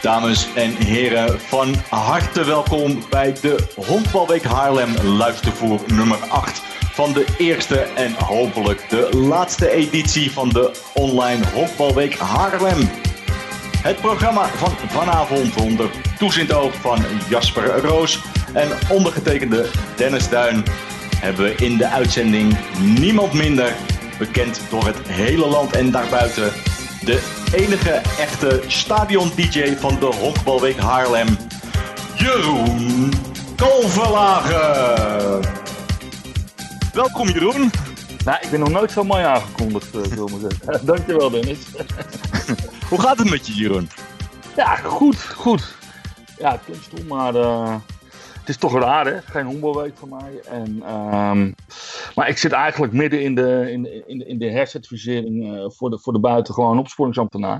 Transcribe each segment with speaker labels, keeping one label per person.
Speaker 1: Dames en heren, van harte welkom bij de Honkbalweek Haarlem luistervoer nummer 8 van de eerste en hopelijk de laatste editie van de online Honkbalweek Haarlem. Het programma van vanavond onder toezicht oog van Jasper Roos en ondergetekende Dennis Duin hebben we in de uitzending niemand minder bekend door het hele land en daarbuiten de enige echte stadion-dj van de Honkbalweek Haarlem, Jeroen Kalverlagen. Welkom Jeroen.
Speaker 2: Nou, ik ben nog nooit zo mooi aangekondigd, uh, wil ik zeggen. Dankjewel Dennis.
Speaker 1: Hoe gaat het met je Jeroen?
Speaker 2: Ja, goed, goed. Ja, het klinkt stom, maar uh, het is toch raar hè, geen honkbalweek voor mij. En, um, maar ik zit eigenlijk midden in de, in de, in de, in de hercertificering uh, voor, de, voor de buitengewoon opsporingsambtenaar.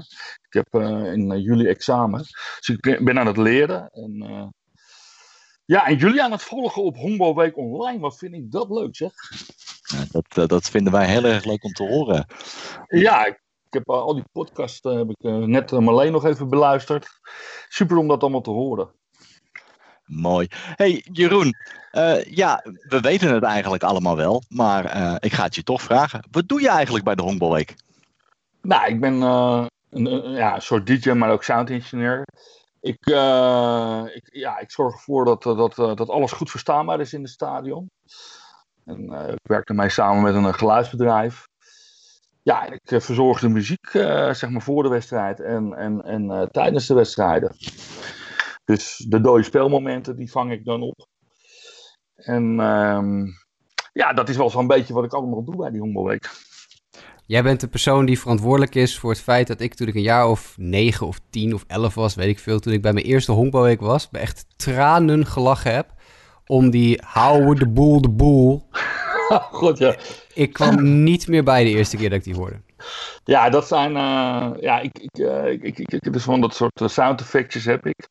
Speaker 2: Ik heb uh, in uh, juli examen, dus ik ben aan het leren. En, ja, en jullie aan het volgen op Honkbalweek Online. Wat vind ik dat leuk zeg.
Speaker 1: Ja, dat, dat vinden wij heel erg leuk om te horen.
Speaker 2: Ja, ik, ik heb al die podcasts heb ik net alleen nog even beluisterd. Super om dat allemaal te horen.
Speaker 1: Mooi. Hey Jeroen, uh, ja, we weten het eigenlijk allemaal wel, maar uh, ik ga het je toch vragen. Wat doe je eigenlijk bij de Honkbalweek?
Speaker 2: Nou, ik ben uh, een, ja, soort DJ, maar ook sound engineer. Ik, ik, ja, ik zorg ervoor dat, dat, dat alles goed verstaanbaar is in het stadion. En, ik werk ermee samen met een geluidsbedrijf. Ja, ik verzorg de muziek zeg maar voor de wedstrijd en, en, en tijdens de wedstrijden. Dus de dode speelmomenten, die vang ik dan op. En um, ja, dat is wel zo'n beetje wat ik allemaal doe bij die Honkbalweek.
Speaker 3: Jij bent de persoon die verantwoordelijk is voor het feit dat ik toen ik een jaar of negen of tien of elf was, weet ik veel, toen ik bij mijn eerste honkbalweek was, echt tranen gelachen heb om die hou de boel de boel.
Speaker 2: God ja.
Speaker 3: Ik kwam niet meer bij de eerste keer dat ik die hoorde.
Speaker 2: Ja, dat zijn, uh, ja, ik, ik, uh, ik, ik, ik, dus van dat soort sound effectjes heb ik.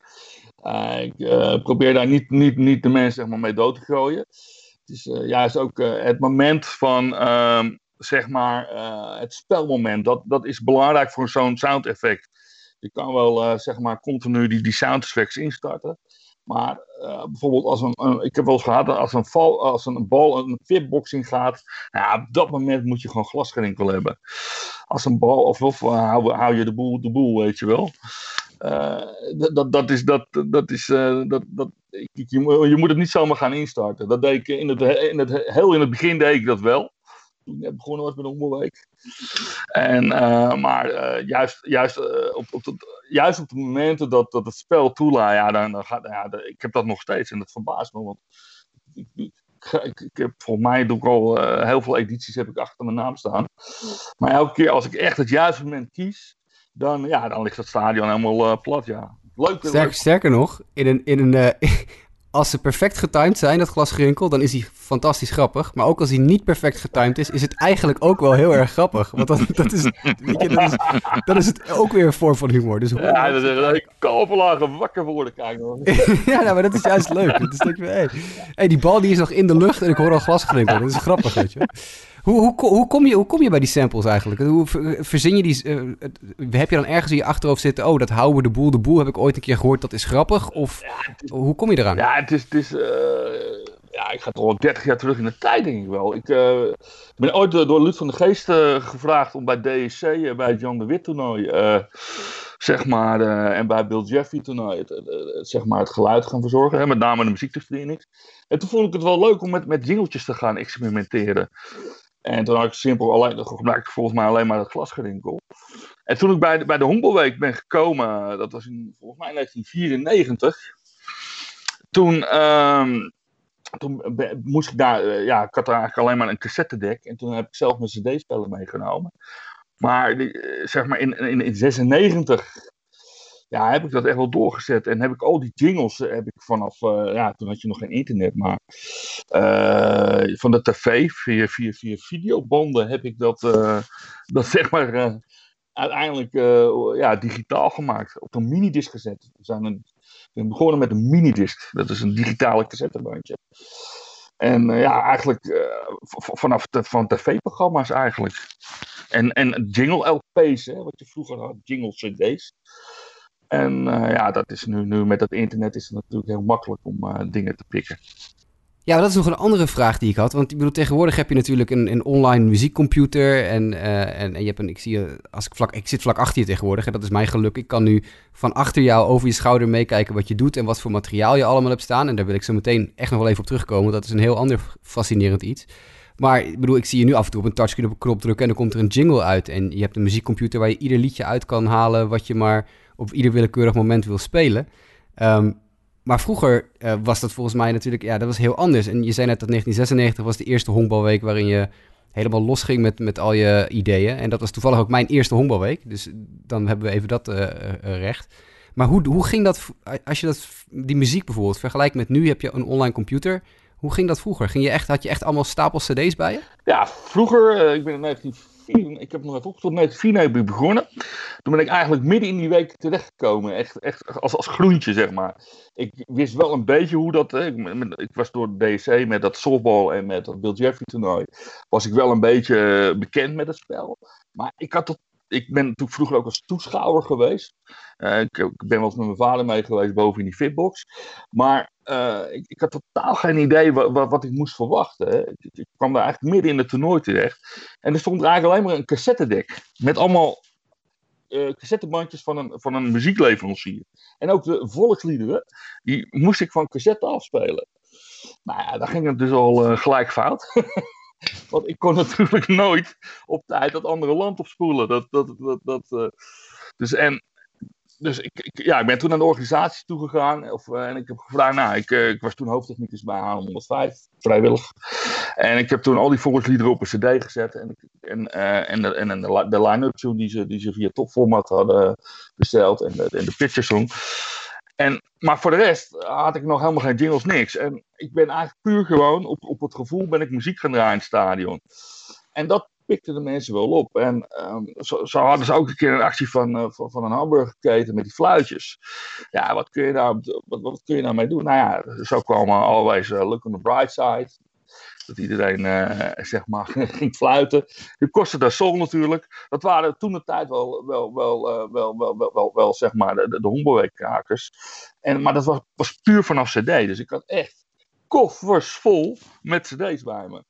Speaker 2: Uh, ik uh, probeer daar niet, niet, niet de mensen zeg maar, mee dood te gooien. Het is uh, juist ook het moment van, ehm, zeg maar, het spelmoment. Dat, dat is belangrijk voor zo'n sound effect. Je kan wel, zeg maar, continu die, die sound effects instarten. Maar bijvoorbeeld als een, een, ik heb wel eens gehad, als een, val, als een bal een fitboxing gaat, nou, op dat moment moet je gewoon glasgerinkel hebben. Als een bal, of, of hou, hou je de boel, de boel, weet je wel. Uh, dat, is, dat, dat is, uh, dat, dat, je, je, moet het niet zomaar gaan instarten. Dat deed ik in het, in het, heel in het begin deed ik dat wel. Toen ik net begonnen was met onderweek. En, uh, maar juist, juist, op, op juist op de momenten dat, dat het spel toelaat, ja, dan, dan gaat, ja, ik heb dat nog steeds en dat verbaast me. Want ik, ik, ik, heb volgens mij doe al heel veel edities heb ik achter mijn naam staan. Maar elke keer als ik echt het juiste moment kies, dan, ja, dan ligt het stadion helemaal uh, plat, ja.
Speaker 3: Leuk, Sterker, leuk. sterker nog, in een, in een, uh, als ze perfect getimed zijn, dat glasgerinkel, dan is hij fantastisch grappig. Maar ook als hij niet perfect getimed is, is het eigenlijk ook wel heel erg grappig. Want dat, dat, is, weet je, dat, is, dat is het ook weer een vorm van humor. Dus
Speaker 2: ja, dat is een kalverlagen wakker worden kijken.
Speaker 3: ja, nou, maar dat is juist leuk. Denk je, hey, hey, die bal die is nog in de lucht en ik hoor al glasgerinkel. Dat is grappig, weet je hoe, hoe, hoe, kom je, hoe kom je bij die samples eigenlijk? Hoe verzin je die... Uh, heb je dan ergens in je achterhoofd zitten... oh, dat houden de boel de boel heb ik ooit een keer gehoord, dat is grappig? Of ja, is, hoe kom je eraan?
Speaker 2: Ja, het is... Het is uh, ja, ik ga toch al 30 jaar terug in de tijd, denk ik wel. Ik uh, ben ooit door Luc van de Geest gevraagd om bij DSC, bij het Jan de Wit toernooi... zeg maar, en bij Bill Jeffrey toernooi het, zeg maar het geluid gaan verzorgen. Hè, met name de muziektoestraining. En toen vond ik het wel leuk om met, met jingeltjes te gaan experimenteren. En toen had ik simpel alleen, ik volgens mij alleen maar het glasgerinkel. En toen ik bij de, bij de Honkbalweek ben gekomen, dat was in volgens mij 1994. Toen, um, toen moest ik daar, uh, ja, ik had er eigenlijk alleen maar een cassettedek. En toen heb ik zelf mijn cd-speler meegenomen. Maar eh, zeg maar in 1996 in, in 96 ja, heb ik dat echt wel doorgezet. En heb ik al die jingles, eh, heb ik vanaf, uh, ja, toen had je nog geen internet, maar uh, van de tv, via, via, via videobanden, heb ik dat, dat zeg maar uiteindelijk ja, digitaal gemaakt. Op een minidisc gezet. We zijn een, begonnen met een minidisc. Dat is een digitale cassettebandje. En ja, eigenlijk vanaf van tv-programma's eigenlijk. En, en jingle LP's, hè, wat je vroeger had, jingle CD's. En ja, dat is nu, nu met het internet is het natuurlijk heel makkelijk om dingen te pikken.
Speaker 3: Ja, dat is nog een andere vraag die ik had. Want ik bedoel, tegenwoordig heb je natuurlijk een, een online muziekcomputer. En, uh, en, en, je hebt een, ik zie je, als ik vlak, ik zit vlak achter je tegenwoordig. En dat is mijn geluk. Ik kan nu van achter jou over je schouder meekijken wat je doet en wat voor materiaal je allemaal hebt staan. En daar wil ik zo meteen echt nog wel even op terugkomen. Dat is een heel ander fascinerend iets. Maar ik bedoel, ik zie je nu af en toe op een touchscreen op een knop drukken en dan komt er een jingle uit. En je hebt een muziekcomputer waar je ieder liedje uit kan halen wat je maar op ieder willekeurig moment wil spelen. Um, maar vroeger uh, was dat volgens mij natuurlijk, ja, dat was heel anders. En je zei net dat 1996 was de eerste honkbalweek waarin je helemaal losging met, met al je ideeën. En dat was toevallig ook mijn eerste honkbalweek. Dus dan hebben we even dat uh, recht. Maar hoe, hoe ging dat, als je dat, die muziek bijvoorbeeld vergelijkt met nu, heb je een online computer. Hoe ging dat vroeger? Ging je echt, had je echt allemaal stapels cd's bij je?
Speaker 2: Ja, vroeger, ik ben in 19 ik heb nog even opgezocht, net 4 heb ik begonnen. Toen ben ik eigenlijk midden in die week terechtgekomen. Echt, echt als, als groentje, zeg maar. Ik wist wel een beetje hoe dat... Hè, ik, was door de DSC met dat softball en met dat Bill Jeffrey toernooi... was ik wel een beetje bekend met het spel. Maar ik had tot ik ben natuurlijk vroeger ook als toeschouwer geweest. Uh, ik, ik, ben wel eens met mijn vader mee geweest boven in die fitbox. Maar uh, ik, ik, had totaal geen idee wat, wat, ik moest verwachten. Hè. Ik, ik, kwam daar eigenlijk midden in het toernooi terecht. En er stond eigenlijk alleen maar een cassettedek. Met allemaal uh, cassettebandjes van een, van een muziekleverancier. En ook de volksliederen, die moest ik van cassette afspelen. Nou ja, daar ging het dus al gelijk fout. Want ik kon natuurlijk nooit op tijd dat andere land opspoelen. Dat, dat, dat, dat, uh, dus en, dus ik, ik, ja, ik ben toen naar de organisatie toegegaan. Of, uh, en ik heb gevraagd, nou, ik, uh, ik was toen hoofdtechnicus bij H105, vrijwillig. En ik heb toen al die volksliederen op een cd gezet. En, en, en, de, en de, de line-up tune die ze, die ze via topformat hadden besteld. En de, en de picture song. En, maar voor de rest had ik nog helemaal geen jingles, niks. En ik ben eigenlijk puur gewoon op, op het gevoel ben ik muziek gaan draaien in het stadion. En dat pikten de mensen wel op. En um, zo, zo, hadden ze ook een keer een actie van, uh, van, van, een hamburgerketen met die fluitjes. Ja, wat kun je nou, wat, wat kun je nou mee doen? Nou ja, zo kwam always uh, Look on the Bright Side dat iedereen uh, zeg maar ging fluiten. Die kostte daar sol natuurlijk. Dat waren toen de tijd wel, wel, wel, uh, wel, wel, wel, wel, wel, zeg maar de, de krakers. En, maar dat was, was puur vanaf cd. Dus ik had echt koffers vol met cd's bij me.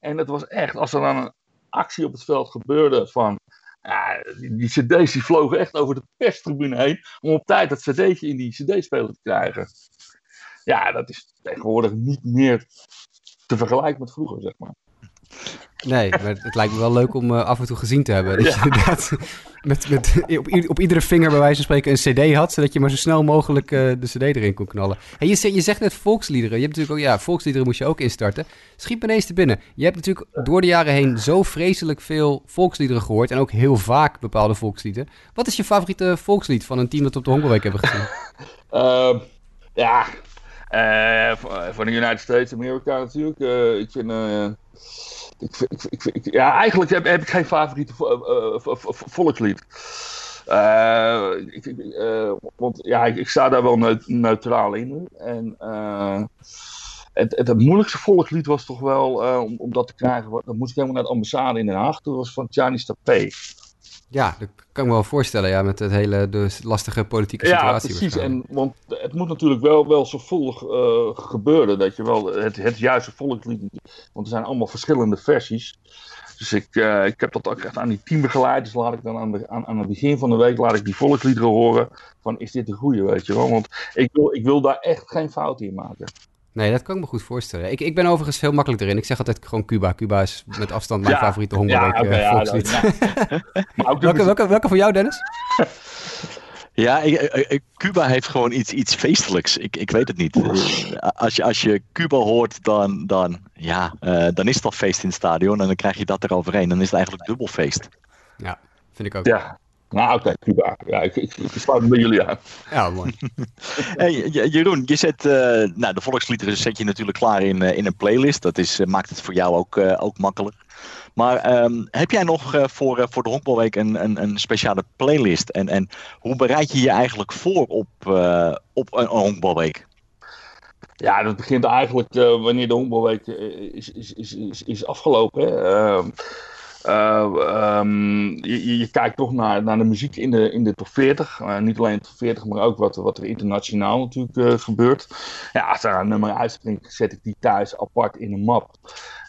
Speaker 2: En het was echt, als er dan een actie op het veld gebeurde van... Ja, die, die cd's die vlogen echt over de perstribune heen... om op tijd dat cd'tje in die cd-speler te krijgen. Ja, dat is tegenwoordig niet meer te vergelijken met vroeger, zeg maar.
Speaker 3: Nee, maar het lijkt me wel leuk om uh, af en toe gezien te hebben. Dat je inderdaad met, met, op, op, iedere vinger bij wijze van spreken een cd had... zodat je maar zo snel mogelijk uh, de cd erin kon knallen. Hey, je, je zegt net volksliederen. Je hebt natuurlijk ook, ja, volksliederen moest je ook instarten. Schiet me ineens te binnen. Je hebt natuurlijk door de jaren heen zo vreselijk veel volksliederen gehoord... en ook heel vaak bepaalde volkslieden. Wat is je favoriete volkslied van een team dat op de Hongerweek hebben gezien?
Speaker 2: Uh, ja, voor de United States America natuurlijk. Uh, ik vind. Ik, ik, ik, ja, eigenlijk heb, heb ik geen favoriete volkslied. want ja, ik, sta daar wel neutraal in. En het, het, moeilijkste volkslied was toch wel om, om dat te krijgen. Dan moest ik helemaal naar de ambassade in Den Haag. Dat was van Gianni Tapé.
Speaker 3: Ja, dat kan ik me wel voorstellen, ja, met het hele lastige politieke situatie.
Speaker 2: Ja, precies. En, want het moet natuurlijk wel, wel zorgvuldig uh, gebeuren, dat je wel het, het juiste volkslied... Want er zijn allemaal verschillende versies. Dus ik, uh, ik heb dat ook echt aan die team begeleid. Dus laat ik dan aan, de, aan, aan het begin van de week laat ik die volksliederen horen. Van is dit de goede, weet je wel. Want ik wil, ik wil daar echt geen fout in maken.
Speaker 3: Nee, dat kan ik me goed voorstellen. Ik, ik ben overigens veel makkelijker erin. Ik zeg altijd gewoon Cuba. Cuba is met afstand mijn favoriete hongerweek ja, okay, volkslied. Ja, maar ook welke, welke, welke voor jou, Dennis?
Speaker 1: Ja, ik, Cuba heeft gewoon iets, iets feestelijks. Ik, ik weet het niet. Als je, als je Cuba hoort, dan, dan, ja, uh, dan is het al feest in het stadion. En dan krijg je dat eroverheen. Dan is het eigenlijk dubbel feest.
Speaker 3: Ja, vind ik ook.
Speaker 2: Ja, nou, oké, Cuba. Ja, ik, ik, ik sluit me bij jullie aan.
Speaker 3: Ja, mooi.
Speaker 1: hey, Jeroen, je zet, uh, nou, de volksliederen zet je natuurlijk klaar in, uh, in een playlist. Dat is, uh, maakt het voor jou ook, ook makkelijk. Maar um, heb jij nog voor, voor de Honkbalweek een, een, een, speciale playlist? En, en hoe bereid je je eigenlijk voor op, op een, een Honkbalweek?
Speaker 2: Ja, dat begint eigenlijk wanneer de Honkbalweek is, is, is, is, is afgelopen. Hè. Ehm, ehm, je, je, kijkt toch naar, naar de muziek in de, in de top 40. niet alleen top 40, maar ook wat, wat er internationaal natuurlijk gebeurt. Ja, als daar een nummer uitspringt, zet ik die thuis apart in een map.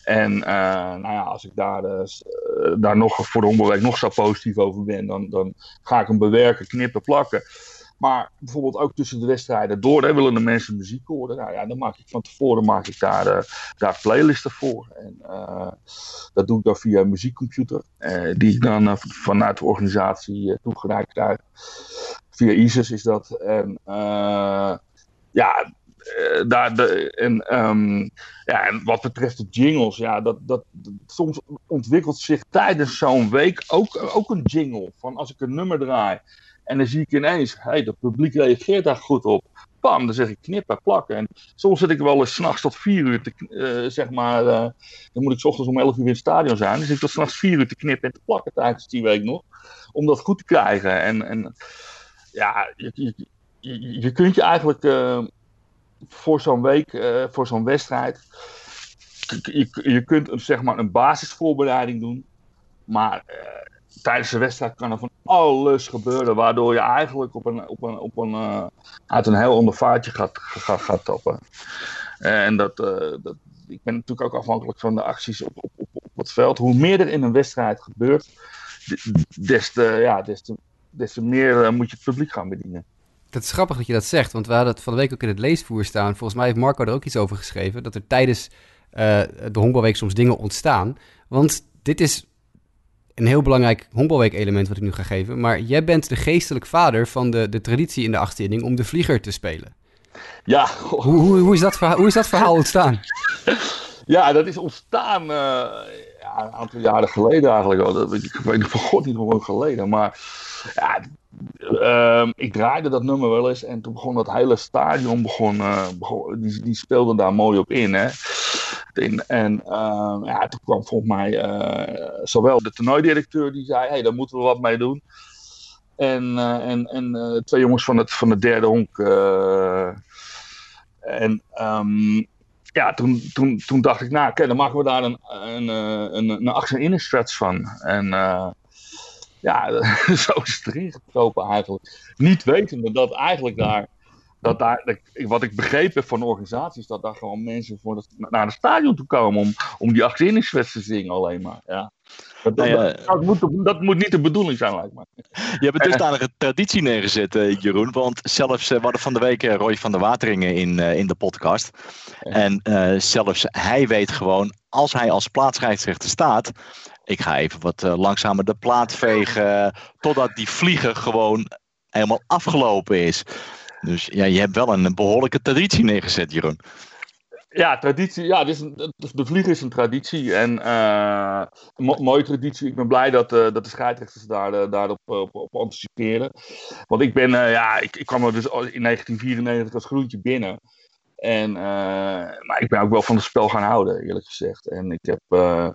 Speaker 2: En nou ja, als ik daar, daar nog voor de Hommelweek nog zo positief over ben, dan, dan ga ik hem bewerken, knippen, plakken. Maar bijvoorbeeld ook tussen de wedstrijden door hè, willen de mensen muziek horen. Nou ja, dan maak ik van tevoren maak ik daar, uh, daar playlisten voor. En uh, dat doe ik dan via een muziekcomputer. Uh, die ik dan vanuit de organisatie toegereikt krijg. Via ISIS is dat. En ja, daar en, um, ja, en wat betreft de jingles, ja, dat, dat soms ontwikkelt zich tijdens zo'n week ook, ook een jingle. Van als ik een nummer draai en dan zie ik ineens, hey, het publiek reageert daar goed op. Pam, dan zeg ik knippen, plakken. En soms zit ik wel eens s'nachts tot vier uur te, uh, zeg maar, uh, dan moet ik s ochtends om elf uur in het stadion zijn. Dan zit ik tot s'nachts vier uur te knippen en te plakken tijdens die week nog. Om dat goed te krijgen. En, en ja, je, je, je, kunt je eigenlijk uh, voor zo'n week, voor zo'n wedstrijd, je, je kunt een, zeg maar een basisvoorbereiding doen. Maar tijdens de wedstrijd kan er van alles gebeuren, waardoor je eigenlijk op een, op een, op een, uh, uit een heel ondervaartje gaat, gaat, gaat tappen. En dat, uh, dat, ik ben natuurlijk ook afhankelijk van de acties op, op, op, op het veld. Hoe meer er in een wedstrijd gebeurt, des te, ja, des te, des te meer moet je het publiek gaan bedienen.
Speaker 3: Dat is grappig dat je dat zegt, want we hadden het van de week ook in het leesvoer staan. Volgens mij heeft Marco er ook iets over geschreven, dat er tijdens de honkbalweek soms dingen ontstaan. Want dit is een heel belangrijk honkbalweek-element wat ik nu ga geven. Maar jij bent de geestelijk vader van de, de traditie in de achtste inning om de vlieger te spelen.
Speaker 2: Ja.
Speaker 3: Hoe, hoe, hoe, is, dat verhaal, hoe is dat verhaal ontstaan?
Speaker 2: ja, dat is ontstaan uh, ja, een aantal jaren geleden eigenlijk al. Dat, ik weet van god niet hoe lang geleden. Maar ja, uh, ik draaide dat nummer wel eens en toen begon dat hele stadion, begon, uh, begon die, die speelde daar mooi op in. Hè. In, en uh, ja, toen kwam volgens mij uh, zowel de toernooidirecteur die zei, hé, hey, daar moeten we wat mee doen. En, en, en twee jongens van het, van de derde honk. en um, ja, toen, toen, toen dacht ik, nou, oké, dan maken we daar een, een, een, een achter in stretch van. En ja, zo is het erin eigenlijk. Niet wetende dat eigenlijk daar, dat daar wat ik begrepen heb van de organisatie, is dat daar gewoon mensen voor naar het stadion toe komen om, om die achterinningswedstrijd te zingen alleen maar. Ja. Dat, nou ja, dat, moet, dat, moet, niet de bedoeling zijn, lijkt me.
Speaker 1: Je hebt een dusdanige traditie neergezet, uh, Jeroen. Want zelfs, uh, we hadden van de week uh, Roy van der Wateringen in, in de podcast. En zelfs hij weet gewoon, als hij als plaatsscheidsrechter staat, ik ga even wat uh, langzamer de plaat vegen. Totdat die vlieger gewoon helemaal afgelopen is. Dus ja, je hebt wel een behoorlijke traditie neergezet, Jeroen.
Speaker 2: Ja, traditie. Ja, een, de vliegen is een traditie. En uh, mooie traditie. Ik ben blij dat, uh, dat de scheidsrechters daar, uh, daarop op, op, anticiperen. Want ik ben, ja, ik, ik kwam er dus in 1994 als groentje binnen. En, uh, maar ik ben ook wel van het spel gaan houden, eerlijk gezegd. En ik heb, uh,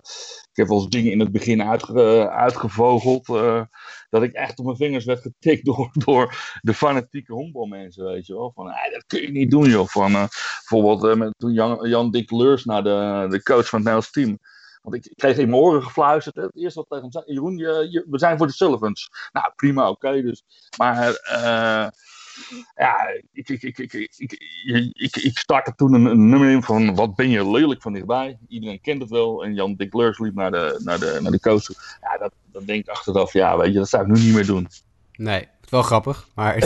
Speaker 2: ik heb wel eens dingen in het begin uitge, uitgevogeld. Uh, dat ik echt op mijn vingers werd getikt door, door de fanatieke honkbalmensen, weet je wel. Van, dat kun je niet doen, joh. Van, bijvoorbeeld met, toen Jan, Jan Dick Leurs naar de, de coach van het Nederlands team. Want ik, kreeg in mijn oren gefluisterd. Het eerste wat tegen hem zei: Jeroen, je, we zijn voor de Sulligans. Nou, prima, oké. Dus. Maar ja, ik, ik, ik, ik, ik, ik, ik startte toen een, een, nummer in van wat ben je lelijk van dichtbij. Iedereen kent het wel. En Jan Dick Leurs liep naar de, naar de, naar de coach. Ja, dat, dat denk ik achteraf, ja, weet je, dat zou ik nu niet meer doen.
Speaker 3: Nee, wel grappig, maar...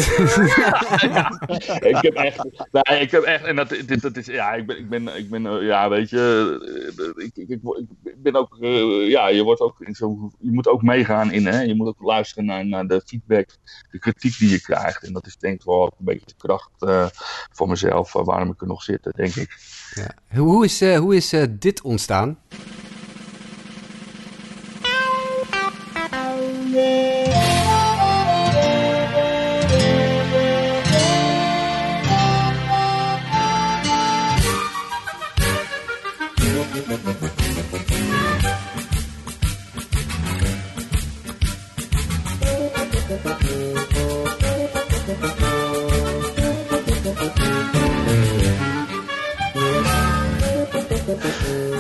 Speaker 2: ja, ik heb echt... Nee, ik heb echt... En dat, dit, dat is... Ja, ik ben... Ik ben, ik ben ja, weet je... Ik, ik, ik, ik ben ook... Uh, ja, je wordt ook... In zo, je moet ook meegaan in... Hè, je moet ook luisteren naar, naar de feedback, de kritiek die je krijgt. En dat is denk ik wel een beetje de kracht uh, voor mezelf, uh, waarom ik er nog zit, denk ik.
Speaker 3: Ja. Hoe is, hoe is dit ontstaan?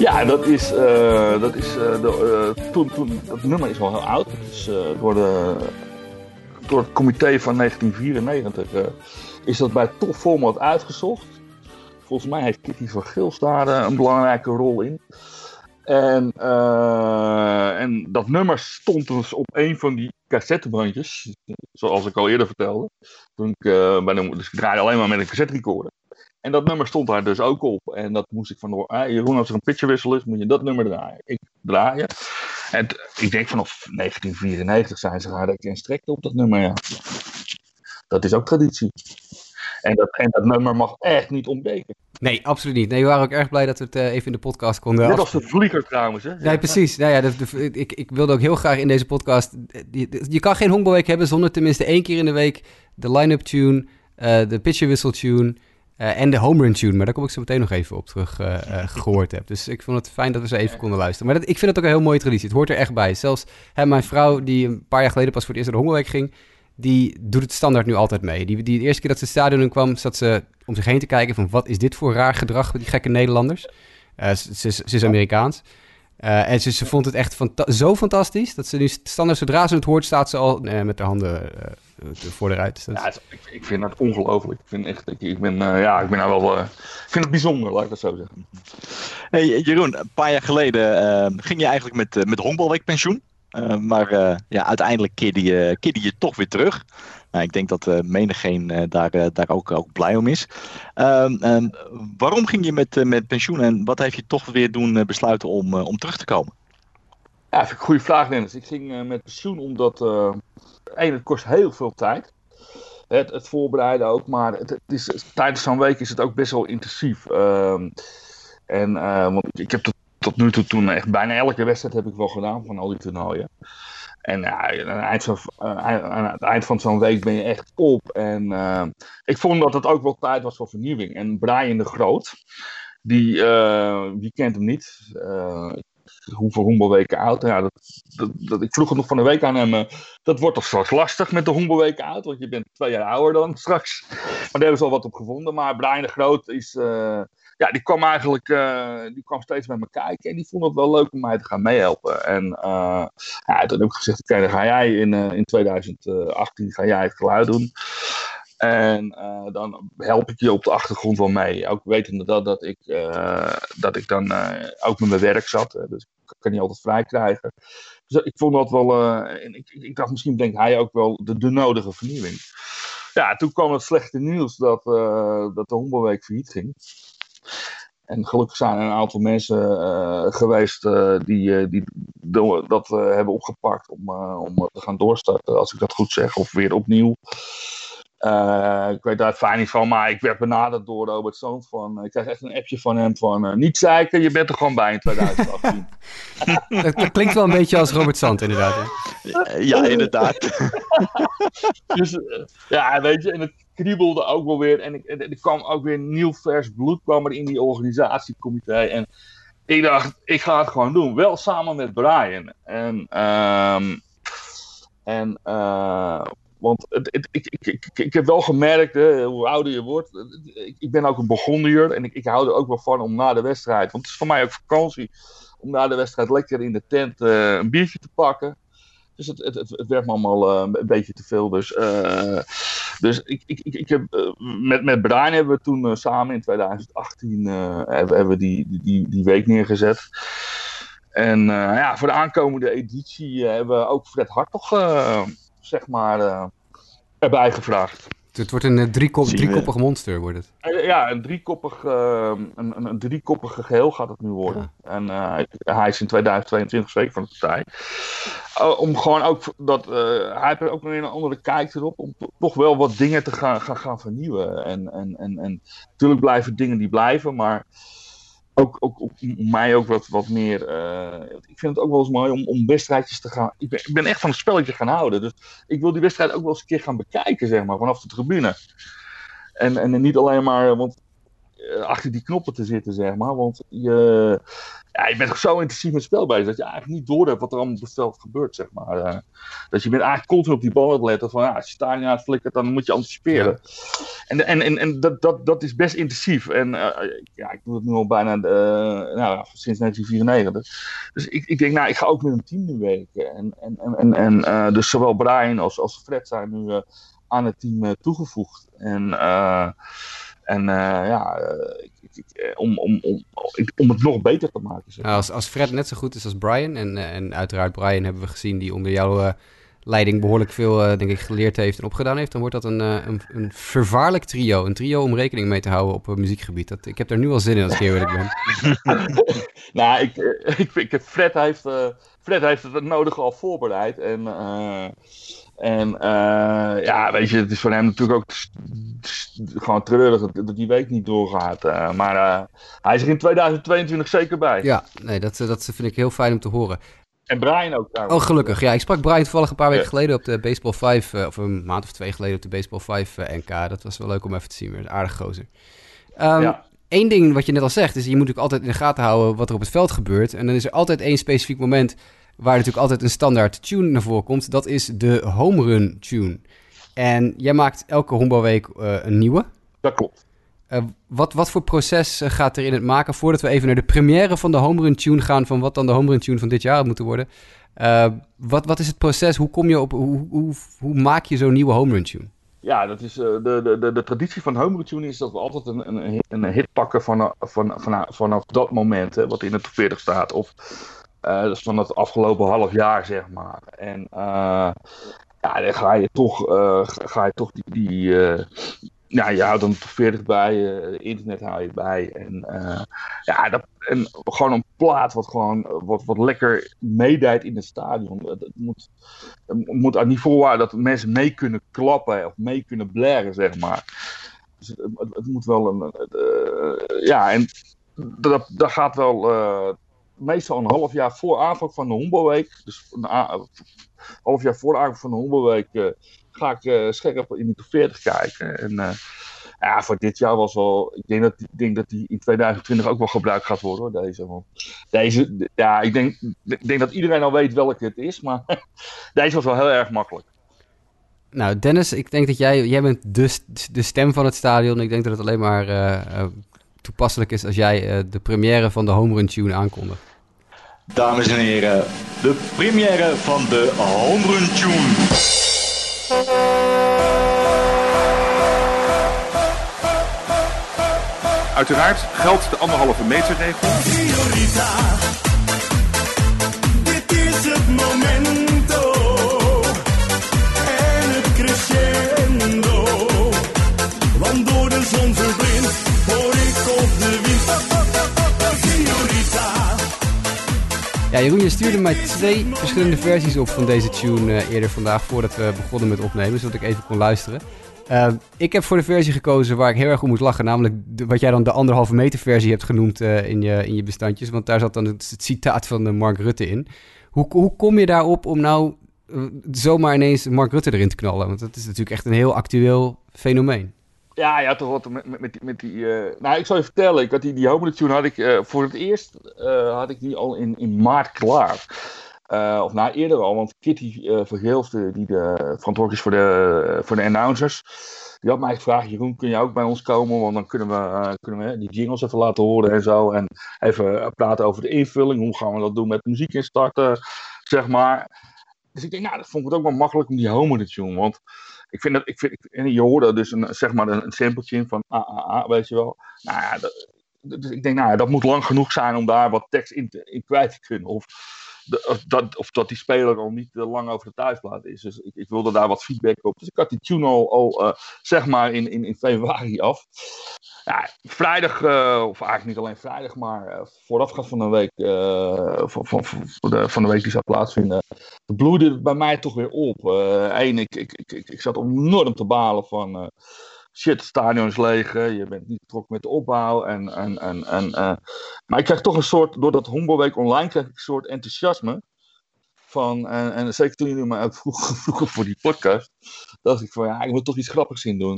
Speaker 2: Ja, dat is, uh, dat is uh, de, uh, toen, dat nummer is wel heel oud. Door, de, door het comité van 1994 is dat bij Top Format uitgezocht. Volgens mij heeft Kitty van Gils daar een belangrijke rol in. En, en dat nummer stond dus op een van die cassettebandjes, zoals ik al eerder vertelde. Dus ik draaide alleen maar met een cassette recorder. En dat nummer stond daar dus ook op. En dat moest ik van, ah, Jeroen, als er een pitcherwissel is, moet je dat nummer draaien. Ik draaien. En ik denk vanaf 1994 zijn ze daar en strekte op dat nummer, ja. Dat is ook traditie. En dat, en dat nummer mag echt niet ontbreken.
Speaker 3: Nee, absoluut niet. Nee, we waren ook erg blij dat we het uh, even in de podcast konden
Speaker 2: Net als de vlieger trouwens, hè?
Speaker 3: Nee, precies. Nou ja, de, de, ik, ik wilde ook heel graag in deze podcast... Je, je kan geen honkbalweek hebben zonder tenminste één keer in de week de line-up tune, uh, de pitcherwissel tune... Uh, en de home run tune, maar daar kom ik zo meteen nog even op terug uh, uh, gehoord heb. Dus ik vond het fijn dat we ze even konden luisteren. Maar dat, ik vind het ook een heel mooie traditie. Het hoort er echt bij. Zelfs hè, mijn vrouw, die een paar jaar geleden pas voor het eerst naar de Hongerweek ging, die doet het standaard nu altijd mee. Die, die de eerste keer dat ze het stadion in kwam, zat ze om zich heen te kijken van wat is dit voor raar gedrag met die gekke Nederlanders. Ze, ze, is Amerikaans. En ze, ze, vond het echt zo fantastisch dat ze nu standaard, zodra ze het hoort, staat ze al met haar handen uh, voor eruit. Dus
Speaker 2: ja, ik, ik, vind dat ongelooflijk. Ik vind echt, ik, ik ben, ja, ik ben nou wel, ik vind het bijzonder, laat ik dat zo zeggen.
Speaker 1: Hey, Jeroen, een paar jaar geleden ging je eigenlijk met, met honkbalweek pensioen. maar ja, uiteindelijk keerde je, keerde je toch weer terug. Nou, ik denk dat uh, menigeen uh, daar, uh, daar ook, ook blij om is. Ehm, waarom ging je met, met pensioen en wat heeft je toch weer doen besluiten om, om terug te komen?
Speaker 2: Ja, vind ik een goede vraag, Dennis. Ik ging met pensioen omdat één, het kost heel veel tijd. Het, het voorbereiden ook, maar het, is, tijdens zo'n week is het ook best wel intensief. Ehm, en want ik heb tot, tot nu toe toen echt bijna elke wedstrijd heb ik wel gedaan van al die toernooien. En ja, aan, het eind van, zo'n week ben je echt op. En uh, ik vond dat het ook wel tijd was voor vernieuwing. En Brian de Groot, die, uh, kent hem niet? Uh, hoeveel honkbalweken oud? Ja, dat, dat, dat, ik vroeg het nog van een week aan hem. dat wordt toch straks lastig met de honkbalweken oud? Want je bent twee jaar ouder dan straks. Maar daar hebben ze al wat op gevonden. Maar Brian de Groot is ja, die kwam eigenlijk uh, die kwam steeds bij me kijken. En die vond het wel leuk om mij te gaan meehelpen. En ja, toen heb ik gezegd, oké, dan ga jij in, in 2018 ga jij het geluid doen. En dan help ik je op de achtergrond wel mee. Ook wetende dat, dat, ik, dat ik dan ook met mijn werk zat. dus ik kan niet altijd vrij krijgen. Dus ik vond dat wel... en ik, ik, dacht, misschien denkt hij ook wel de, de nodige vernieuwing. Ja, toen kwam het slechte nieuws dat, dat de Hommelweek failliet ging. En gelukkig zijn er een aantal mensen geweest die, die dat hebben opgepakt om, om te gaan doorstarten, als ik dat goed zeg, of weer opnieuw. Ik weet daar fijn niet van, maar ik werd benaderd door Robert Zoon van. Ik krijg echt een appje van hem van. niet zeiken, je bent er gewoon bij in 2018.
Speaker 3: dat, klinkt wel een beetje als Robert Zand, inderdaad.
Speaker 1: Hè? Ja, inderdaad.
Speaker 2: dus ja, weet je, en het, kriebelde ook wel weer. En, ik, er kwam ook weer nieuw vers bloed kwam er in die organisatiecomité. En ik dacht, ik ga het gewoon doen. Wel samen met Brian. En, um, en uh, want het, ik, ik, ik, ik, heb wel gemerkt, hè, hoe ouder je wordt. Ik, ben ook een begonnier en ik, hou er ook wel van om na de wedstrijd. Want het is voor mij ook vakantie. Om na de wedstrijd lekker in de tent uh, een biertje te pakken. Dus het, het, het, werd me allemaal uh, een beetje te veel. Dus, uh, dus ik, ik, ik, ik heb, met, met Brian hebben we toen samen in 2018 hebben, hebben, we die, die, die week neergezet. En ja, voor de aankomende editie hebben we ook Fred Hartog, zeg maar, erbij gevraagd.
Speaker 3: Het wordt een driekop, driekoppig monster, wordt het.
Speaker 2: Ja, een driekoppig, uh, een, een, een driekoppige geheel gaat het nu worden. Ja. En uh, hij is in 2022 zeker van de partij. Uh, om gewoon ook dat, hij heeft ook nog een andere kijk erop, om toch wel wat dingen te gaan, gaan, gaan vernieuwen. En, en, en, en natuurlijk blijven dingen die blijven, maar ook, ook, ook mij ook wat, wat meer. Uh, ik vind het ook wel eens mooi om, om wedstrijdjes te gaan. Ik ben, echt van het spelletje gaan houden. Dus ik wil die wedstrijd ook wel eens een keer gaan bekijken, zeg maar, vanaf de tribune. En, en niet alleen maar. Want achter die knoppen te zitten, zeg maar. Want je, ja, je bent zo intensief met het spel bezig dat je eigenlijk niet door hebt wat er allemaal op het veld gebeurt, zeg maar. Uh, dus je bent eigenlijk continu op die bal aan letten van, ja, als je daar niet flikkert, dan moet je anticiperen. En, en, en, en dat, dat, dat is best intensief. En uh, ja, ik doe het nu al bijna uh, nou, sinds 1994. Dus ik, ik denk, nou, ik ga ook met een team nu werken. En, en, en, en, en dus zowel Brian als, als Fred zijn nu aan het team toegevoegd. En, en ja, ik, om, om, om, om het nog beter te maken. Zeg.
Speaker 3: Nou, als, als Fred net zo goed is als Brian, en, en uiteraard Brian hebben we gezien die onder jouw leiding behoorlijk veel, uh, denk ik, geleerd heeft en opgedaan heeft, dan wordt dat een, uh, een, een, vervaarlijk trio. Een trio om rekening mee te houden op het muziekgebied. Dat, ik heb er nu al zin in als ik eerlijk ben.
Speaker 2: nou, ik, ik, ik, Fred, heeft, Fred heeft het nodige al voorbereid. En, en ja, weet je, het is voor hem natuurlijk ook gewoon treurig dat, die week niet doorgaat. maar hij is er in 2022 zeker bij.
Speaker 3: Ja, nee, dat, dat vind ik heel fijn om te horen.
Speaker 2: En Brian ook.
Speaker 3: Oh, gelukkig. Ja, ik sprak Brian toevallig een paar weken geleden op de Baseball 5, uh, of een maand of twee geleden op de Baseball 5 uh, NK. Dat was wel leuk om even te zien. Weer. Aardig gozer. Um, ja. Eén ding wat je net al zegt, is je moet natuurlijk altijd in de gaten houden wat er op het veld gebeurt. En dan is er altijd één specifiek moment waar natuurlijk altijd een standaard tune naar voren komt. Dat is de home run tune. En jij maakt elke honkbalweek uh, een nieuwe.
Speaker 2: Dat klopt.
Speaker 3: Uh, wat, wat voor proces uh, gaat er in het maken voordat we even naar de première van de home run tune gaan van wat dan de home run tune van dit jaar had moeten worden? Uh, wat, wat is het proces? Hoe kom je op, hoe, hoe, hoe maak je zo'n nieuwe home run tune?
Speaker 2: Ja, dat is, de, de, de, de traditie van home run tune is dat we altijd een, een, een hit pakken van, van, van, vanaf dat moment, hè, wat in de top 40 staat. Of dus van het afgelopen half jaar, zeg maar. En ja, dan ga je toch, ga je toch die, die, ja, je houdt dan 40 bij, uh, internet hou je bij. En, uh, ja, dat, en gewoon een plaat wat gewoon wat, wat lekker meedijt in het stadion. Het, moet, het moet aan die voorwaarden dat mensen mee kunnen klappen of mee kunnen blaren, zeg maar. Dus het, het, moet wel een. Uh, ja, en dat, dat gaat wel meestal een half jaar voor aanvang van de Homboweek. Dus een half jaar voor de aanvang van de Homboweek ga ik uh, scherp in top 40 kijken. En uh, ja, voor dit jaar was wel. Ik denk dat, ik denk dat die in 2020 ook wel gebruikt gaat worden hoor, deze. Deze, ja, ik denk, ik denk dat iedereen al weet welke het is, maar deze was wel heel erg makkelijk.
Speaker 3: Nou, Dennis, ik denk dat jij, jij bent de, de stem van het stadion. Ik denk dat het alleen maar toepasselijk is als jij de première van de Home Run Tune aankondigt.
Speaker 1: Dames en heren, de première van de Home Run Tune.
Speaker 4: Uiteraard geldt de anderhalve meter regel.
Speaker 3: Jeroen, je stuurde mij twee verschillende versies op van deze tune uh, eerder vandaag, voordat we begonnen met opnemen, zodat ik even kon luisteren. Uh, ik heb voor de versie gekozen waar ik heel erg om moet lachen, namelijk wat jij dan de anderhalve meter versie hebt genoemd uh, in, je, in je bestandjes, want daar zat dan het, het citaat van Mark Rutte in. Hoe, hoe kom je daarop om nou zomaar ineens Mark Rutte erin te knallen? Want dat is natuurlijk echt een heel actueel fenomeen.
Speaker 2: Ja, ja, toch wat met, met, met die. Uh, nou, ik zal je vertellen, ik had die, die Home Tune had ik uh, voor het eerst uh, had ik die al in, in maart klaar. of nou, eerder al, want Kitty uh, Vergeelste, die de verantwoordelijk is voor de, voor de announcers, die had mij gevraagd: Jeroen, kun je ook bij ons komen? Want dan kunnen we, kunnen we die jingles even laten horen en zo. En even praten over de invulling. Hoe gaan we dat doen met muziek instarten, zeg maar. Dus ik denk, nou, dat vond ik het ook wel makkelijk om die Home Tune. Want ik vind dat, ik vind, en je hoorde dus een, zeg maar een, een sampletje van AAA, weet je wel. Nou ja, dat, dus ik denk, nou ja, dat moet lang genoeg zijn om daar wat tekst in, in kwijt te kunnen. Of, de, of, dat, of dat die speler al niet te lang over de thuisplaat is. Dus ik, ik, wilde daar wat feedback op. Dus ik had die tune al, al uh, zeg maar in, in, in februari af. Ja, vrijdag, uh, of eigenlijk niet alleen vrijdag, maar uh, voorafgaand van de week, van, van, de, van de week die zou plaatsvinden, bloeide bij mij toch weer op. Eén, ik, ik, ik, ik, zat enorm te balen van shit, het stadion is leeg, je bent niet betrokken met de opbouw. En, en, en, en, maar ik krijg toch een soort, doordat Homboweek online, krijg ik een soort enthousiasme. Van, en, en zeker toen jullie ook vroegen, vroegen voor die podcast, dacht ik van ja, ik moet toch iets grappigs in doen.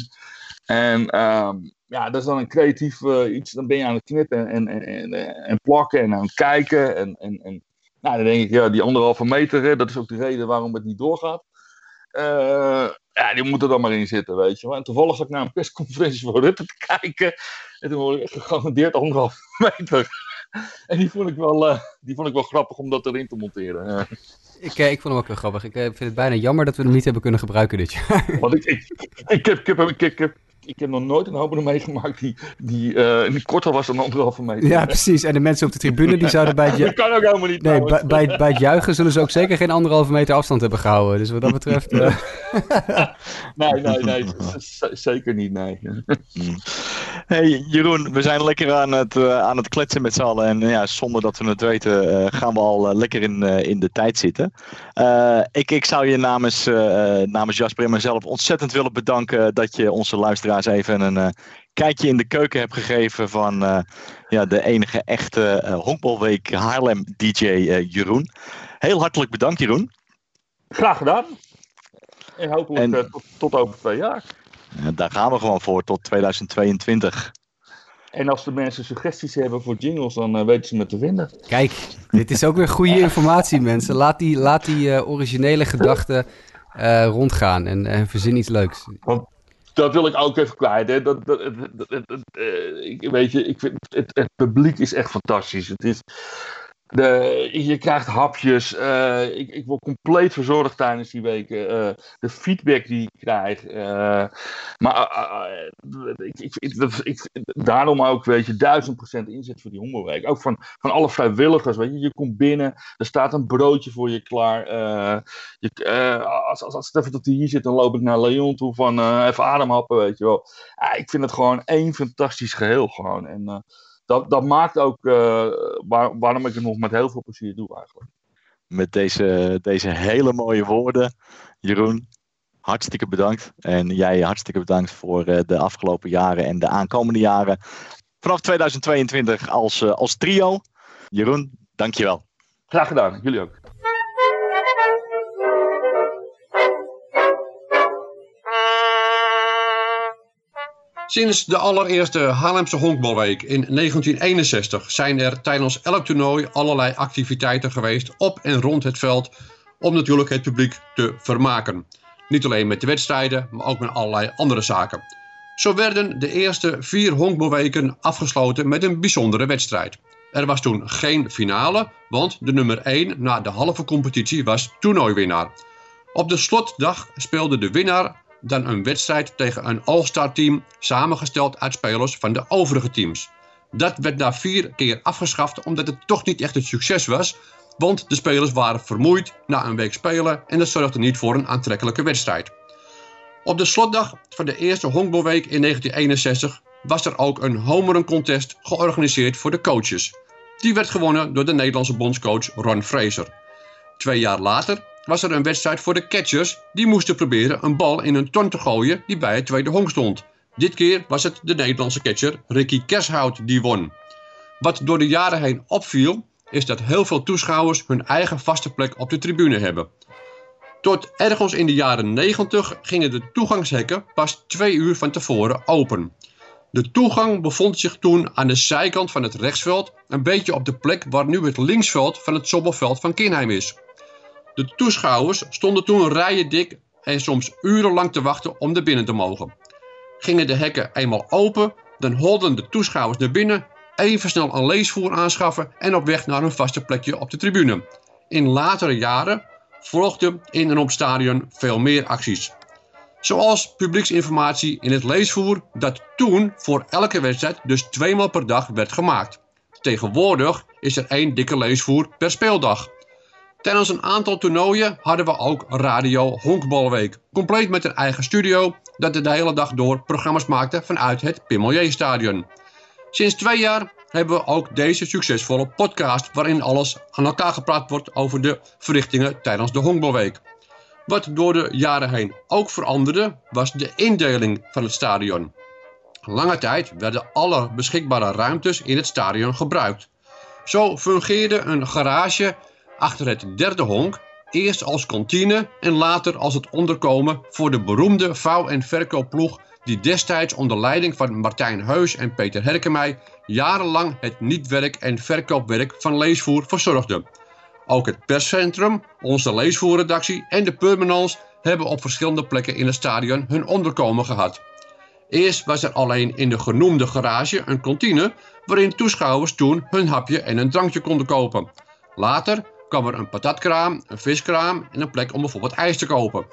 Speaker 2: En ehm, ja, dat is dan een creatief eh, iets. Dan ben je aan het knippen en, en, en, en plakken en aan het kijken. En, en, en nou, dan denk ik, ja, die anderhalve meter, hè, dat is ook de reden waarom het niet doorgaat. Eh, ja, die moet er dan maar in zitten, weet je wel. En toevallig zat ik naar een persconferentie voor Rutte te kijken. En toen hoorde ik gegarandeerd anderhalve meter. En die vond ik wel, eh, die vond ik wel grappig om dat erin te monteren. Eh,
Speaker 3: Ik, eh, ik vond hem ook heel grappig. Ik eh, vind het bijna jammer dat we hem niet hebben kunnen gebruiken dit jaar.
Speaker 2: want ik, ik, ik, heb, ik, heb, ik, heb, ik heb nog nooit een opener meegemaakt die, die, eh, die korter was dan anderhalve meter.
Speaker 3: ja, precies. En de mensen op de tribune die zouden bij het, ju-
Speaker 2: Dat kan ook helemaal niet.
Speaker 3: nee, bij, bij, bij het juichen zullen ze ook zeker geen anderhalve meter afstand hebben gehouden. Dus wat dat betreft... eh,
Speaker 2: Nee, nee, nee. z- Zeker niet, nee.
Speaker 1: Hey Jeroen, we zijn lekker aan het, eh, aan het kletsen met z'n allen. En eh, ja, zonder dat we het weten, eh, gaan we al lekker in, in de tijd zitten. Ik, ik zou je namens, namens Jasper en mezelf ontzettend willen bedanken dat je onze luisteraars even een kijkje in de keuken hebt gegeven van ja, de enige echte honkbalweek Haarlem DJ Jeroen. Heel hartelijk bedankt Jeroen.
Speaker 2: Graag gedaan. En hopelijk
Speaker 1: En-
Speaker 2: tot, tot over twee jaar.
Speaker 1: Ja, daar gaan we gewoon voor tot 2022.
Speaker 2: En als de mensen suggesties hebben voor jingles, dan eh, weten ze me te vinden.
Speaker 3: Kijk, dit is ook weer goede informatie, mensen. Laat die, laat die eh, originele gedachten eh, rondgaan en, en verzin iets leuks.
Speaker 2: Dat wil ik ook even kwijt. Hè. Dat, dat, dat, dat- dat- dat, eh, ik, weet je, ik vind het, het publiek is echt fantastisch. Het is, je krijgt hapjes. eh, ik, ik word compleet verzorgd tijdens die weken. eh, de feedback die ik krijg. eh, maar ik, ik, ik, daarom ook, weet je, duizend procent inzet voor die hongerweek. Ook van, van alle vrijwilligers. Weet je. je komt binnen, er staat een broodje voor je klaar. je, als, als, als even tot hier zit, dan loop ik naar Leon toe van even ademhappen, weet je wel. Ik vind het gewoon één fantastisch geheel gewoon. En dat, dat maakt ook eh, waar, waarom ik het nog met heel veel plezier doe eigenlijk.
Speaker 1: met deze, deze hele mooie woorden. Jeroen, hartstikke bedankt. En jij hartstikke bedankt voor eh, de afgelopen jaren en de aankomende jaren. Vanaf 2022 als, eh, als trio. Jeroen, dankjewel.
Speaker 2: Graag gedaan, jullie ook.
Speaker 5: Sinds de allereerste Haarlemse honkbalweek in 1961 zijn er tijdens elk toernooi allerlei activiteiten geweest op en rond het veld om natuurlijk het publiek te vermaken. Niet alleen met de wedstrijden, maar ook met allerlei andere zaken. Zo werden de eerste vier honkbalweken afgesloten met een bijzondere wedstrijd. Er was toen geen finale, want de nummer 1 na de halve competitie was toernooiwinnaar. Op de slotdag speelde de winnaar dan een wedstrijd tegen een All-Star team samengesteld uit spelers van de overige teams. Dat werd na vier keer afgeschaft omdat het toch niet echt een succes was, want de spelers waren vermoeid na een week spelen en dat zorgde niet voor een aantrekkelijke wedstrijd. Op de slotdag van de eerste honkbalweek in 1961 was er ook een homeren contest georganiseerd voor de coaches. Die werd gewonnen door de Nederlandse bondscoach Ron Fraser. Twee jaar later was er een wedstrijd voor de catchers. Die moesten proberen een bal in een ton te gooien die bij het tweede honk stond. Dit keer was het de Nederlandse catcher Ricky Kershout die won. Wat door de jaren heen opviel, is dat heel veel toeschouwers hun eigen vaste plek op de tribune hebben. Tot ergens in de jaren 90 gingen de toegangshekken pas twee uur van tevoren open. De toegang bevond zich toen aan de zijkant van het rechtsveld, een beetje op de plek waar nu het linksveld van het Sobbelveld van Kinheim is. De toeschouwers stonden toen rijen dik en soms urenlang te wachten om er binnen te mogen. Gingen de hekken eenmaal open, dan holden de toeschouwers naar binnen, even snel een leesvoer aanschaffen en op weg naar hun vaste plekje op de tribune. In latere jaren volgden in en op stadion veel meer acties. Zoals publieksinformatie in het leesvoer dat toen voor elke wedstrijd dus tweemaal per dag werd gemaakt. Tegenwoordig is er één dikke leesvoer per speeldag. Tijdens een aantal toernooien hadden we ook Radio Honkbalweek. Compleet met een eigen studio dat de hele dag door programma's maakte vanuit het Pimelier-stadion. Sinds twee jaar hebben we ook deze succesvolle podcast waarin alles aan elkaar gepraat wordt over de verrichtingen tijdens de Honkbalweek. Wat door de jaren heen ook veranderde was de indeling van het stadion. Lange tijd werden alle beschikbare ruimtes in het stadion gebruikt. Zo fungeerde een garage achter het derde honk eerst als kantine en later als het onderkomen voor de beroemde vouw- en verkoopploeg die destijds onder leiding van Martijn Heus en Peter Herkemij jarenlang het niet-werk en verkoopwerk van leesvoer verzorgde. Ook het perscentrum, onze leesvoerredactie en de permanence hebben op verschillende plekken in het stadion hun onderkomen gehad. Eerst was er alleen in de genoemde garage een kantine waarin toeschouwers toen hun hapje en een drankje konden kopen. Later kwam er een patatkraam, een viskraam en een plek om bijvoorbeeld ijs te kopen.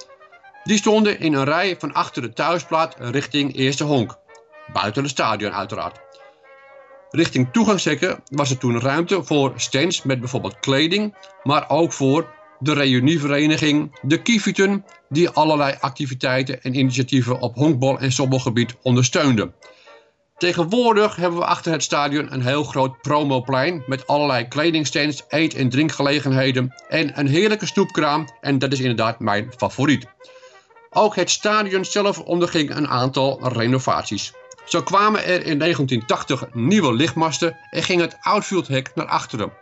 Speaker 5: Die stonden in een rij van achter de thuisplaat richting Eerste Honk. Buiten het stadion uiteraard. Richting toegangshekken was er toen ruimte voor stands met bijvoorbeeld kleding, maar ook voor de reunievereniging, de Kieviten, die allerlei activiteiten en initiatieven op honkbal- en sobbelgebied ondersteunden. Tegenwoordig hebben we achter het stadion een heel groot promoplein met allerlei kledingstands, eet- en drinkgelegenheden en een heerlijke snoepkraam en dat is inderdaad mijn favoriet. Ook het stadion zelf onderging een aantal renovaties. Zo kwamen er in 1980 nieuwe lichtmasten en ging het outfieldhek naar achteren.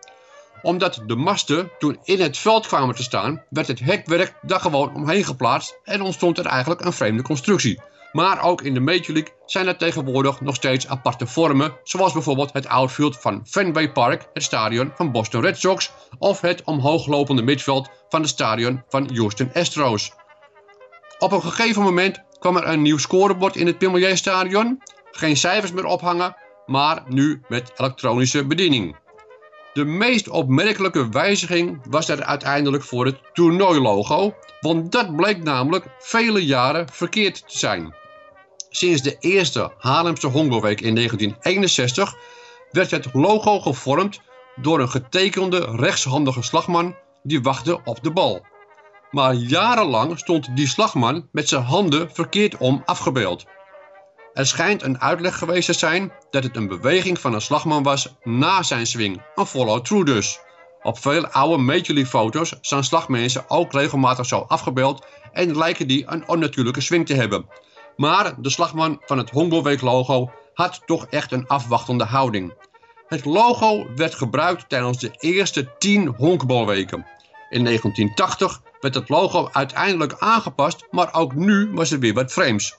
Speaker 5: Omdat de masten toen in het veld kwamen te staan, werd het hekwerk daar gewoon omheen geplaatst en ontstond er eigenlijk een vreemde constructie. Maar ook in de Major League zijn er tegenwoordig nog steeds aparte vormen, zoals bijvoorbeeld het outfield van Fenway Park, het stadion van Boston Red Sox, of het omhooglopende midveld van het stadion van Houston Astros. Op een gegeven moment kwam er een nieuw scorebord in het Pimelier Stadion. Geen cijfers meer ophangen, maar nu met elektronische bediening. De meest opmerkelijke wijziging was er uiteindelijk voor het toernooilogo, want dat bleek namelijk vele jaren verkeerd te zijn. Sinds de eerste Haarlemse Honkbalweek in 1961 werd het logo gevormd door een getekende rechtshandige slagman die wachtte op de bal. Maar jarenlang stond die slagman met zijn handen verkeerd om afgebeeld. Er schijnt een uitleg geweest te zijn dat het een beweging van een slagman was na zijn swing, een follow-through dus. Op veel oude Major League foto's zijn slagmensen ook regelmatig zo afgebeeld en lijken die een onnatuurlijke swing te hebben. Maar de slagman van het Honkbalweek logo had toch echt een afwachtende houding. Het logo werd gebruikt tijdens de eerste 10 honkbalweken. In 1980 werd het logo uiteindelijk aangepast, maar ook nu was er weer wat frames.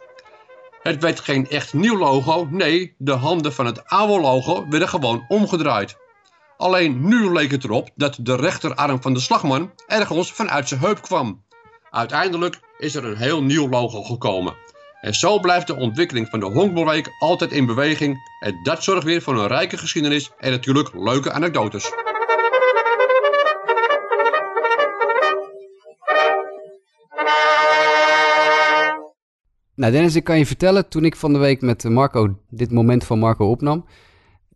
Speaker 5: Het werd geen echt nieuw logo, nee, de handen van het oude logo werden gewoon omgedraaid. Alleen nu leek het erop dat de rechterarm van de slagman ergens vanuit zijn heup kwam. Uiteindelijk is er een heel nieuw logo gekomen. En zo blijft de ontwikkeling van de Honkbalweek altijd in beweging en dat zorgt weer voor een rijke geschiedenis en natuurlijk leuke anekdotes.
Speaker 3: Nou, Dennis, ik kan je vertellen, toen ik van de week met Marco dit moment van Marco opnam,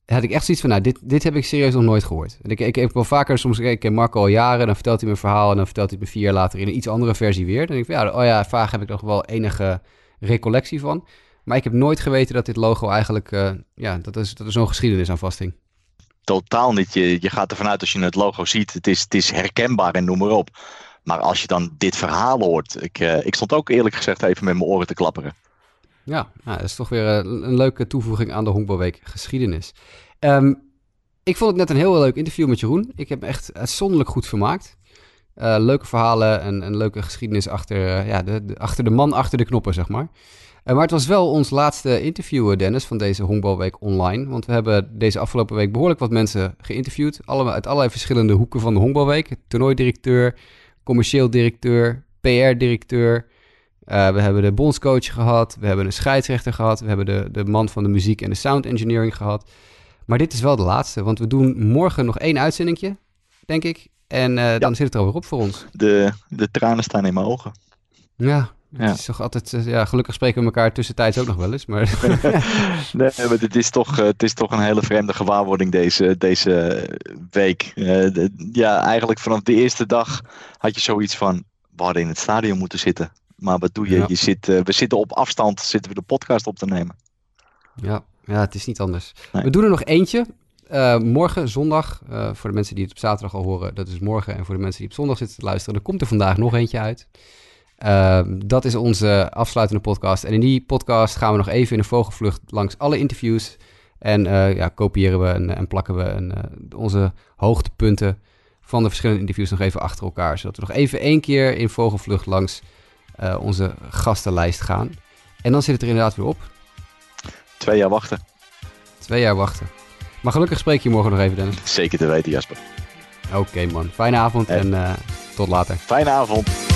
Speaker 3: had ik echt zoiets van, nou, dit, dit heb ik serieus nog nooit gehoord. En ik, ik heb wel vaker, soms ik ken Marco al jaren, dan vertelt hij een verhaal en dan vertelt hij het me vier jaar later in een iets andere versie weer. Dan denk ik van, ja, oh ja, vaak heb ik nog wel enige recollectie van. Maar ik heb nooit geweten dat dit logo eigenlijk, uh, ja, dat, is, dat er zo'n geschiedenis aan vasthing.
Speaker 1: Totaal niet. Je, je gaat ervan uit als je het logo ziet, het is, het is herkenbaar en noem maar op. Maar als je dan dit verhaal hoort, ik, uh, ik stond ook eerlijk gezegd even met mijn oren te klapperen.
Speaker 3: Ja, nou, dat is toch weer een, een leuke toevoeging aan de Honkbalweek geschiedenis. Um, ik vond het net een heel leuk interview met Jeroen. Ik heb me echt uitzonderlijk goed vermaakt. Uh, leuke verhalen en een leuke geschiedenis achter, uh, ja, de, achter de man achter de knoppen, zeg maar. Uh, maar het was wel ons laatste interview, Dennis, van deze Honkbalweek online. Want we hebben deze afgelopen week behoorlijk wat mensen geïnterviewd. Allemaal uit allerlei verschillende hoeken van de Honkbalweek. Toernooidirecteur, commercieel directeur, PR-directeur. We hebben de bondscoach gehad, we hebben een scheidsrechter gehad, we hebben de, de man van de muziek en de sound engineering gehad. Maar dit is wel de laatste, want we doen morgen nog één uitzendingje, denk ik. En uh, ja. dan zit het er alweer op voor ons.
Speaker 1: De, de tranen staan in mijn ogen.
Speaker 3: Ja, het is toch altijd, uh, ja, gelukkig spreken we elkaar tussentijds ook nog wel eens. Maar...
Speaker 1: nee, maar het is, toch, uh, het is toch een hele vreemde gewaarwording deze, deze week. Uh, de, ja, eigenlijk vanaf de eerste dag had je zoiets van, we hadden in het stadion moeten zitten. Maar wat doe je? Ja. je zit, we zitten op afstand, zitten we de podcast op te nemen.
Speaker 3: Ja, ja het is niet anders. Nee. We doen er nog eentje. Uh, morgen, zondag, uh, voor de mensen die het op zaterdag al horen, dat is morgen. En voor de mensen die op zondag zitten te luisteren, er komt er vandaag nog eentje uit. Uh, dat is onze afsluitende podcast. En in die podcast gaan we nog even in een vogelvlucht langs alle interviews. En ja, kopiëren we en, en plakken we onze hoogtepunten van de verschillende interviews nog even achter elkaar. Zodat we nog even één keer in vogelvlucht langs eh, onze gastenlijst gaan. En dan zit het er inderdaad weer op.
Speaker 1: Twee jaar wachten.
Speaker 3: Twee jaar wachten. Maar gelukkig spreek je morgen nog even, Dennis.
Speaker 1: Zeker te weten, Jasper.
Speaker 3: Oké man, fijne avond en eh, tot later.
Speaker 1: Fijne avond.